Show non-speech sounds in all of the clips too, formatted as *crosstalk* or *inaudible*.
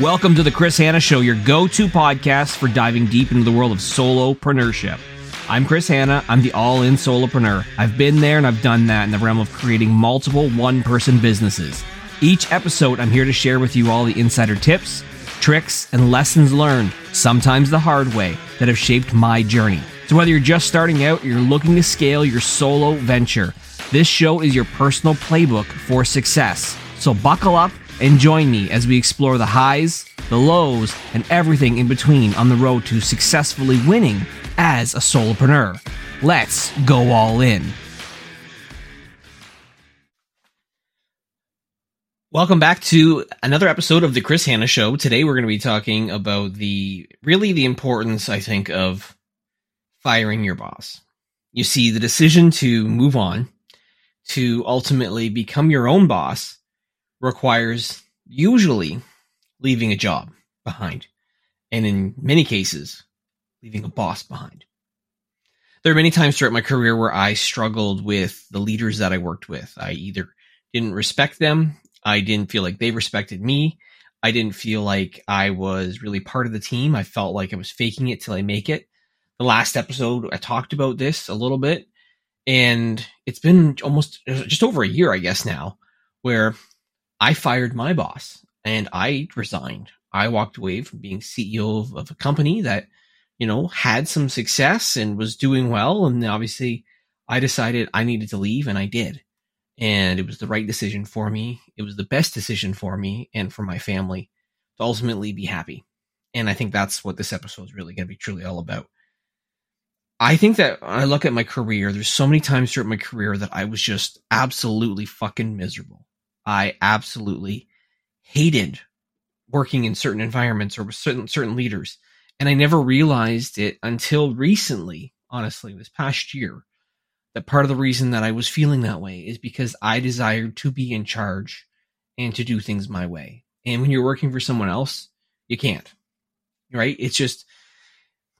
Welcome to the Chris Hanna Show, your go to podcast for diving deep into the world of solopreneurship. I'm Chris Hanna. I'm the all in solopreneur. I've been there and I've done that in the realm of creating multiple one person businesses. Each episode, I'm here to share with you all the insider tips, tricks, and lessons learned, sometimes the hard way, that have shaped my journey. So, whether you're just starting out or you're looking to scale your solo venture, this show is your personal playbook for success. So, buckle up and join me as we explore the highs, the lows, and everything in between on the road to successfully winning as a solopreneur. Let's go all in. Welcome back to another episode of the Chris Hanna Show. Today we're going to be talking about the really the importance, I think, of firing your boss. You see, the decision to move on, to ultimately become your own boss, requires usually leaving a job behind, and in many cases, leaving a boss behind. There are many times throughout my career where I struggled with the leaders that I worked with. I either didn't respect them, I didn't feel like they respected me, I didn't feel like I was really part of the team. I felt like I was faking it till I make it. The last episode, I talked about this a little bit, and it's been almost just over a year, I guess, now, where I fired my boss and I resigned. I walked away from being CEO of, of, a company that, you know, had some success and was doing well. And obviously I decided I needed to leave and I did. And it was the right decision for me. It was the best decision for me and for my family to ultimately be happy. And I think that's what this episode is really going to be truly all about. I think that I look at my career, there's so many times throughout my career that I was just absolutely fucking miserable. I absolutely hated working in certain environments or with certain certain leaders. And I never realized it until recently, honestly, this past year, that part of the reason that I was feeling that way is because I desired to be in charge and to do things my way. And when you're working for someone else, you can't. Right? It's just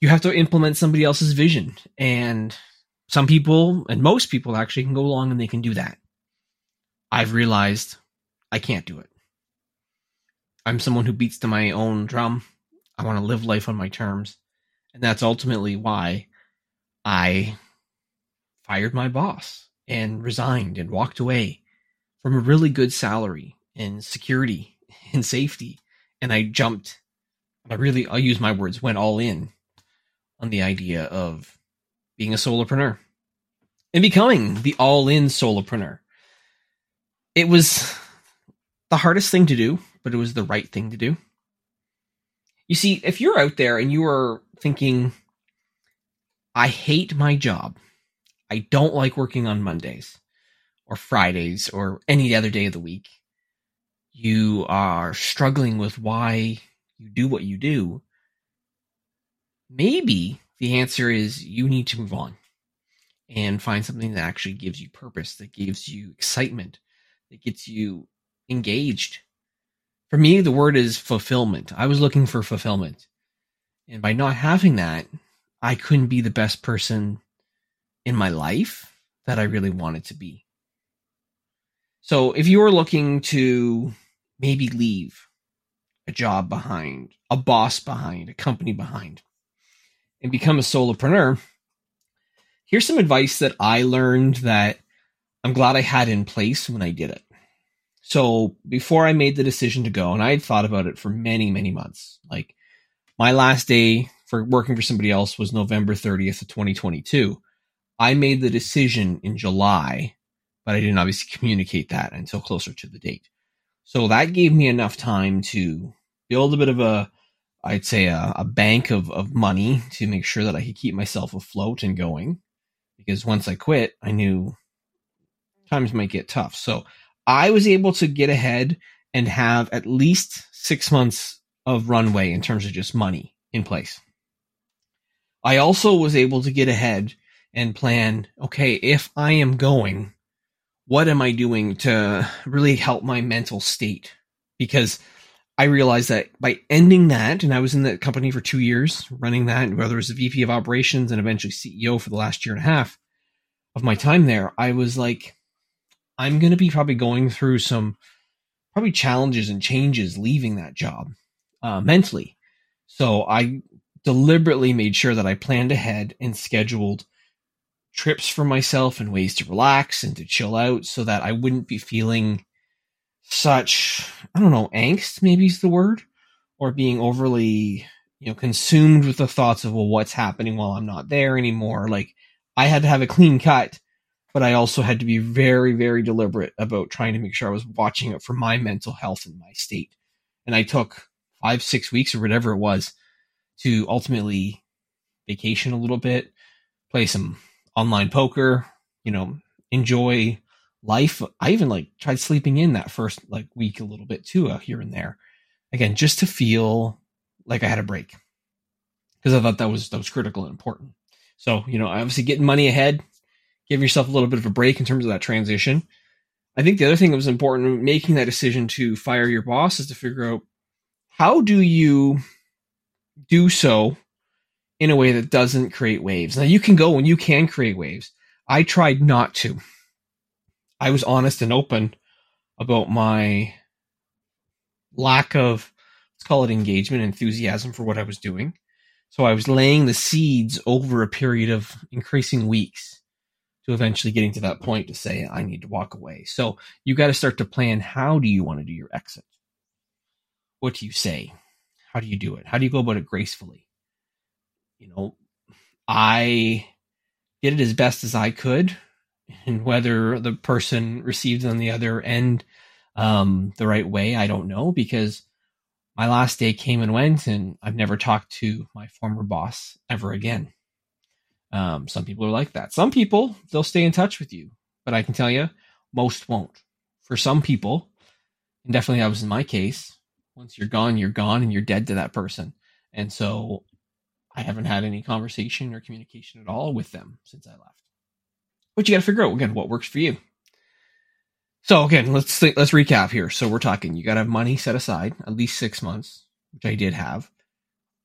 you have to implement somebody else's vision. And some people and most people actually can go along and they can do that. I've realized I can't do it. I'm someone who beats to my own drum. I want to live life on my terms. And that's ultimately why I fired my boss and resigned and walked away from a really good salary and security *laughs* and safety. And I jumped, I really, I'll use my words, went all in on the idea of being a solopreneur and becoming the all in solopreneur it was the hardest thing to do, but it was the right thing to do. You see, if you're out there and you are thinking, I hate my job, I don't like working on Mondays or Fridays or any other day of the week, you are struggling with why you do what you do, maybe the answer is you need to move on and find something that actually gives you purpose, that gives you excitement, that gets you engaged. For me, the word is fulfillment. I was looking for fulfillment. And by not having that, I couldn't be the best person in my life that I really wanted to be. So if you are looking to maybe leave a job behind, a boss behind, a company behind, and become a solopreneur, here's some advice that I learned that I'm glad I had in place when I did it. So before I made the decision to go, and I had thought about it for many, many months, like my last day for working for somebody else was November 30th of 2022. I made the decision in July, but I didn't obviously *laughs* communicate that until closer to the date. So that gave me enough time to build a bit of a, I'd say a, a bank of, of money to make sure that I could keep myself afloat and going. Because once I quit, I knew times might get tough. So I was able to get ahead and have at least six months of runway in terms of just money in place. I also was able to get ahead and plan, okay, if I am going, what am I doing to really help my mental state? Because I realized that by ending that, and I was in that company for two years running that, whether it was the VP of operations and eventually CEO for the last year and a half of my time there, I was like, I'm going to be probably going through some probably challenges and changes leaving that job. uh, mentally. So I deliberately made sure that I planned ahead and scheduled trips for myself and ways to relax and to chill out so that I wouldn't be feeling such, I don't know, angst maybe is the word, or being overly, you know, consumed with the thoughts of, well, what's happening while I'm not there anymore. Like I had to have a clean cut, but I also had to be very, very deliberate about trying to make sure I was watching it for my mental health and my state. And I took five, six weeks or whatever it was to ultimately vacation a little bit, play some online poker, you know, enjoy life. I even like tried sleeping in that first like week a little bit too, uh, here and there. Again, just to feel like I had a break because I thought that was that was critical and important. So, you know, obviously getting money ahead, give yourself a little bit of a break in terms of that transition. I think the other thing that was important making that decision to fire your boss is to figure out how do you do so in a way that doesn't create waves. Now you can go and you can create waves. I tried not to. I was honest and open about my lack of let's call it engagement, enthusiasm for what I was doing. So I was laying the seeds over a period of increasing weeks to eventually getting to that point to say I need to walk away. So you got to start to plan how do you want to do your exit? What do you say? How do you do it? How do you go about it gracefully? you know, I did it as best as I could, and whether the person received on the other end um, the right way, I don't know because my last day came and went, and I've never talked to my former boss ever again. Um, some people are like that. Some people they'll stay in touch with you, but I can tell you, most won't. For some people, and definitely that was in my case. Once you're gone, you're gone, and you're dead to that person. And so I haven't had any conversation or communication at all with them since I left. But you got to figure out again what works for you. So again, let's think, let's recap here. So we're talking you got to have money set aside at least six months, which I did have.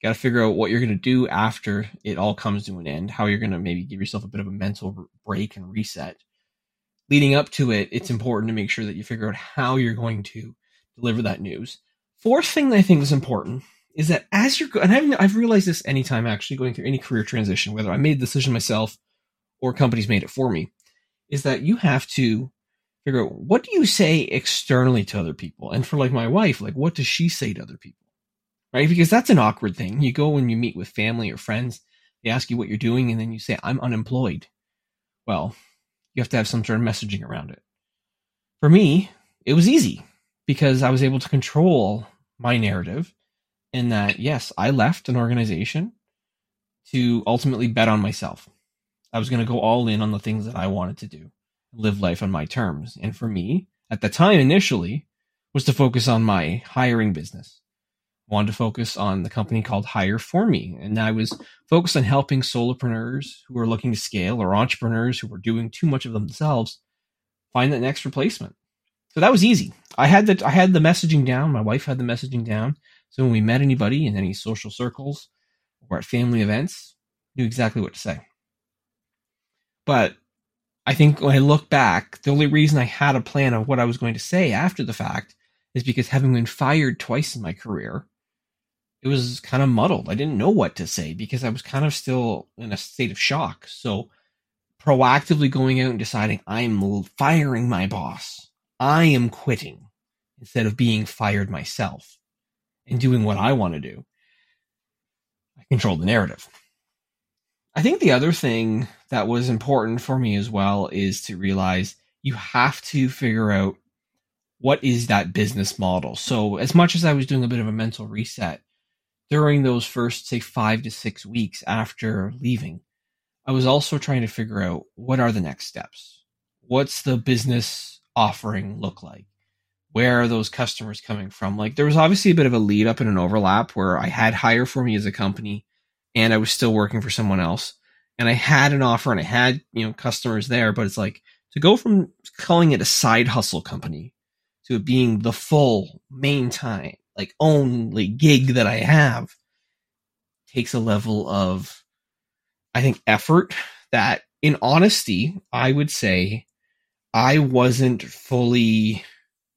Got to figure out what you're going to do after it all comes to an end. How you're going to maybe give yourself a bit of a mental break and reset. Leading up to it, it's important to make sure that you figure out how you're going to deliver that news. Fourth thing that I think is important is that as you're and I've, I've realized this anytime actually going through any career transition, whether I made the decision myself or companies made it for me, is that you have to figure out what do you say externally to other people, and for like my wife, like what does she say to other people, right? Because that's an awkward thing. You go when you meet with family or friends, they ask you what you're doing, and then you say I'm unemployed. Well, you have to have some sort of messaging around it. For me, it was easy because I was able to control my narrative in that yes, I left an organization to ultimately bet on myself. I was going to go all in on the things that I wanted to do, live life on my terms. And for me, at the time initially, was to focus on my hiring business. Wanted to focus on the company called Hire for Me. And I was focused on helping solopreneurs who were looking to scale or entrepreneurs who were doing too much of themselves find that next replacement. So that was easy. I had the I had the messaging down. My wife had the messaging down. So when we met anybody in any social circles or at family events, knew exactly what to say. But I think when I look back, the only reason I had a plan of what I was going to say after the fact is because having been fired twice in my career, it was kind of muddled. I didn't know what to say because I was kind of still in a state of shock. So proactively going out and deciding I'm firing my boss, I am quitting instead of being fired myself and doing what I want to do. I control the narrative. I think the other thing that was important for me as well is to realize you have to figure out what is that business model. So, as much as I was doing a bit of a mental reset during those first, say, five to six weeks after leaving, I was also trying to figure out what are the next steps? What's the business offering look like? where are those customers coming from? Like there was obviously a bit of a lead up and an overlap where I had hire for me as a company and I was still working for someone else. And I had an offer and I had, you know, customers there, but it's like to go from calling it a side hustle company to it being the full main time, like only gig that I have takes a level of, I think, effort that in honesty, I would say I wasn't fully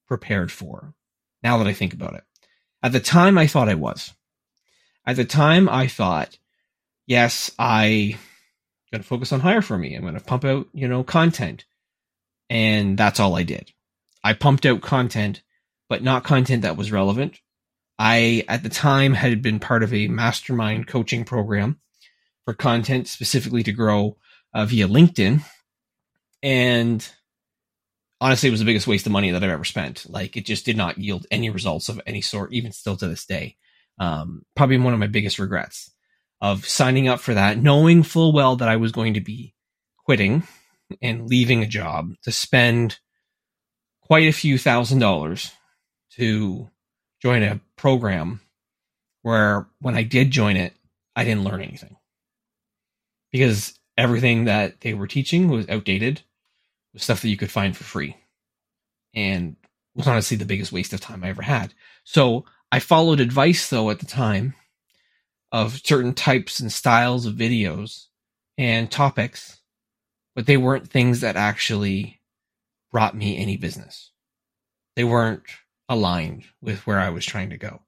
prepared for now that I think about it. At the time, I thought I was. At the time, I thought, yes, I going to focus on hire for me. I'm going to pump out, you know, content. And that's all I did. I pumped out content, but not content that was relevant. I, at the time, had been part of a mastermind coaching program for content specifically to grow uh, via LinkedIn. And honestly, it was the biggest waste of money that I've ever spent. Like it just did not yield any results of any sort, even still to this day. Um, probably one of my biggest regrets of signing up for that, knowing full well that I was going to be quitting and leaving a job to spend quite a few thousand dollars to join a program where when I did join it, I didn't learn anything because everything that they were teaching was outdated, was stuff that you could find for free, and was honestly the biggest waste of time I ever had. So I followed advice though at the time of certain types and styles of videos and topics, but they weren't things that actually brought me any business. They weren't aligned with where I was trying to go.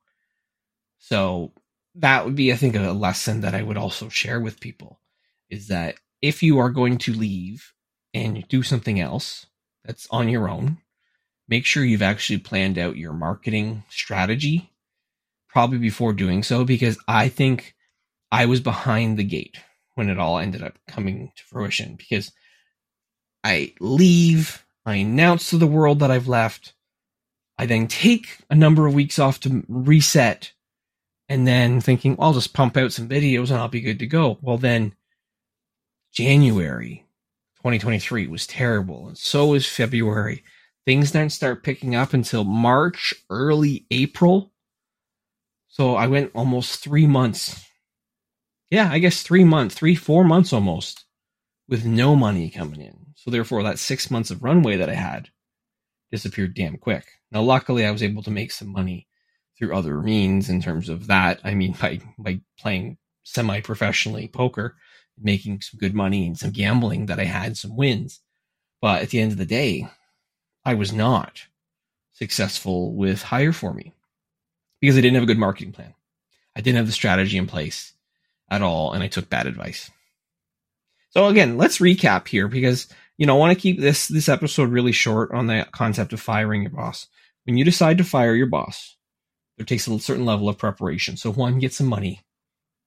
So that would be, I think, a lesson that I would also share with people is that if you are going to leave and do something else that's on your own, make sure you've actually planned out your marketing strategy probably before doing so because I think I was behind the gate when it all ended up coming to fruition because I leave, I announce to the world that I've left, I then take a number of weeks off to reset, and then thinking, I'll just pump out some videos and I'll be good to go. Well, then January 2023 was terrible, and so was February. Things didn't start picking up until March, early April. So I went almost three months. Yeah, I guess three months, three, four months almost with no money coming in. So therefore, that six months of runway that I had disappeared damn quick. Now, luckily, I was able to make some money through other means in terms of that. I mean, *laughs* by, by playing semi professionally poker, making some good money and some gambling that I had some wins. But at the end of the day, I was not successful with hire for me because I didn't have a good marketing plan. I didn't have the strategy in place at all, and I took bad advice. So again, let's recap here because you know I want to keep this this episode really short on the concept of firing your boss. When you decide to fire your boss, there takes a certain level of preparation. So one, get some money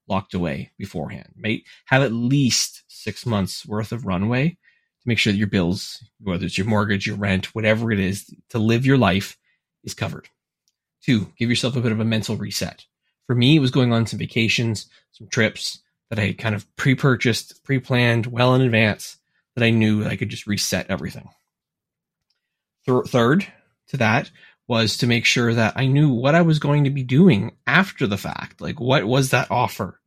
locked away beforehand. Right? Have at least six months worth of runway to make sure that your bills, whether it's your mortgage, your rent, whatever it is, to live your life is covered. Two, give yourself a bit of a mental reset. For me, it was going on some vacations, some trips that I kind of pre purchased, pre planned well in advance that I knew I could just reset everything. Th- third to that was to make sure that I knew what I was going to be doing after the fact. Like, what was that offer?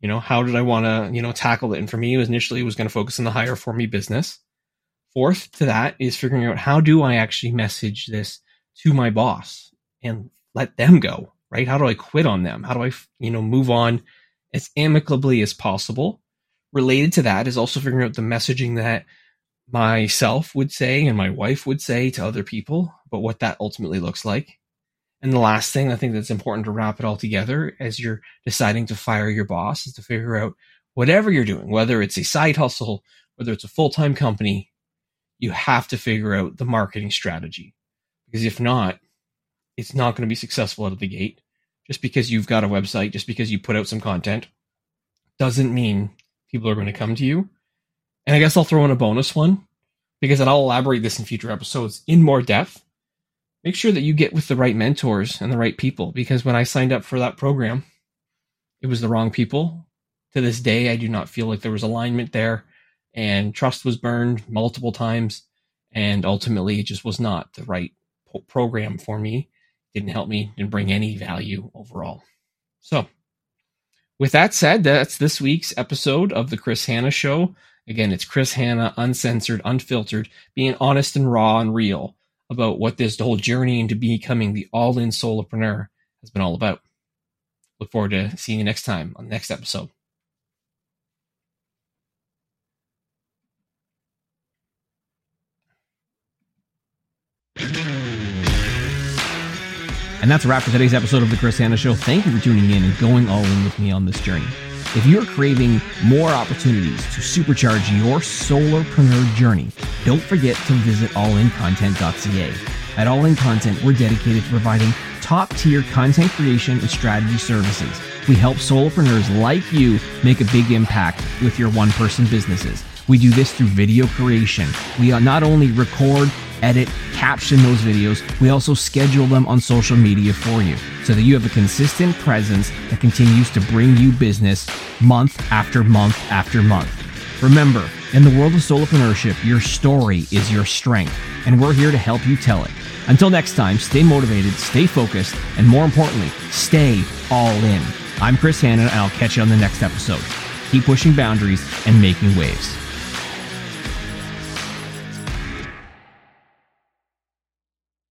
You know, how did I want to, you know, tackle it? And for me, it was initially it was going to focus on the hire for me business. Fourth to that is figuring out how do I actually message this to my boss and let them go, right? How do I quit on them? How do I, you know, move on as amicably as possible? Related to that is also figuring out the messaging that myself would say and my wife would say to other people, but what that ultimately looks like. And the last thing I think that's important to wrap it all together as you're deciding to fire your boss is to figure out whatever you're doing, whether it's a side hustle, whether it's a full time company, you have to figure out the marketing strategy. Because if not, it's not going to be successful out of the gate. Just because you've got a website, just because you put out some content, doesn't mean people are going to come to you. And I guess I'll throw in a bonus one because I'll elaborate this in future episodes in more depth. Make sure that you get with the right mentors and the right people because when I signed up for that program, it was the wrong people. To this day, I do not feel like there was alignment there and trust was burned multiple times. And ultimately, it just was not the right program for me didn't help me, didn't bring any value overall. So, with that said, that's this week's episode of the Chris Hanna Show. Again, it's Chris Hanna, uncensored, unfiltered, being honest and raw and real about what this whole journey into becoming the all in solopreneur has been all about. Look forward to seeing you next time on the next episode. And that's a wrap for today's episode of The Chris Hanna Show. Thank you for tuning in and going all in with me on this journey. If you're craving more opportunities to supercharge your solopreneur journey, don't forget to visit allincontent.ca. At All In Content, we're dedicated to providing top tier content creation and strategy services. We help solopreneurs like you make a big impact with your one person businesses. We do this through video creation. We not only record, edit, caption those videos, we also schedule them on social media for you so that you have a consistent presence that continues to bring you business month after month after month. Remember, in the world of solopreneurship, your story is your strength, and we're here to help you tell it. Until next time, stay motivated, stay focused, and more importantly, stay all in. I'm Chris Hanna, and I'll catch you on the next episode. Keep pushing boundaries and making waves.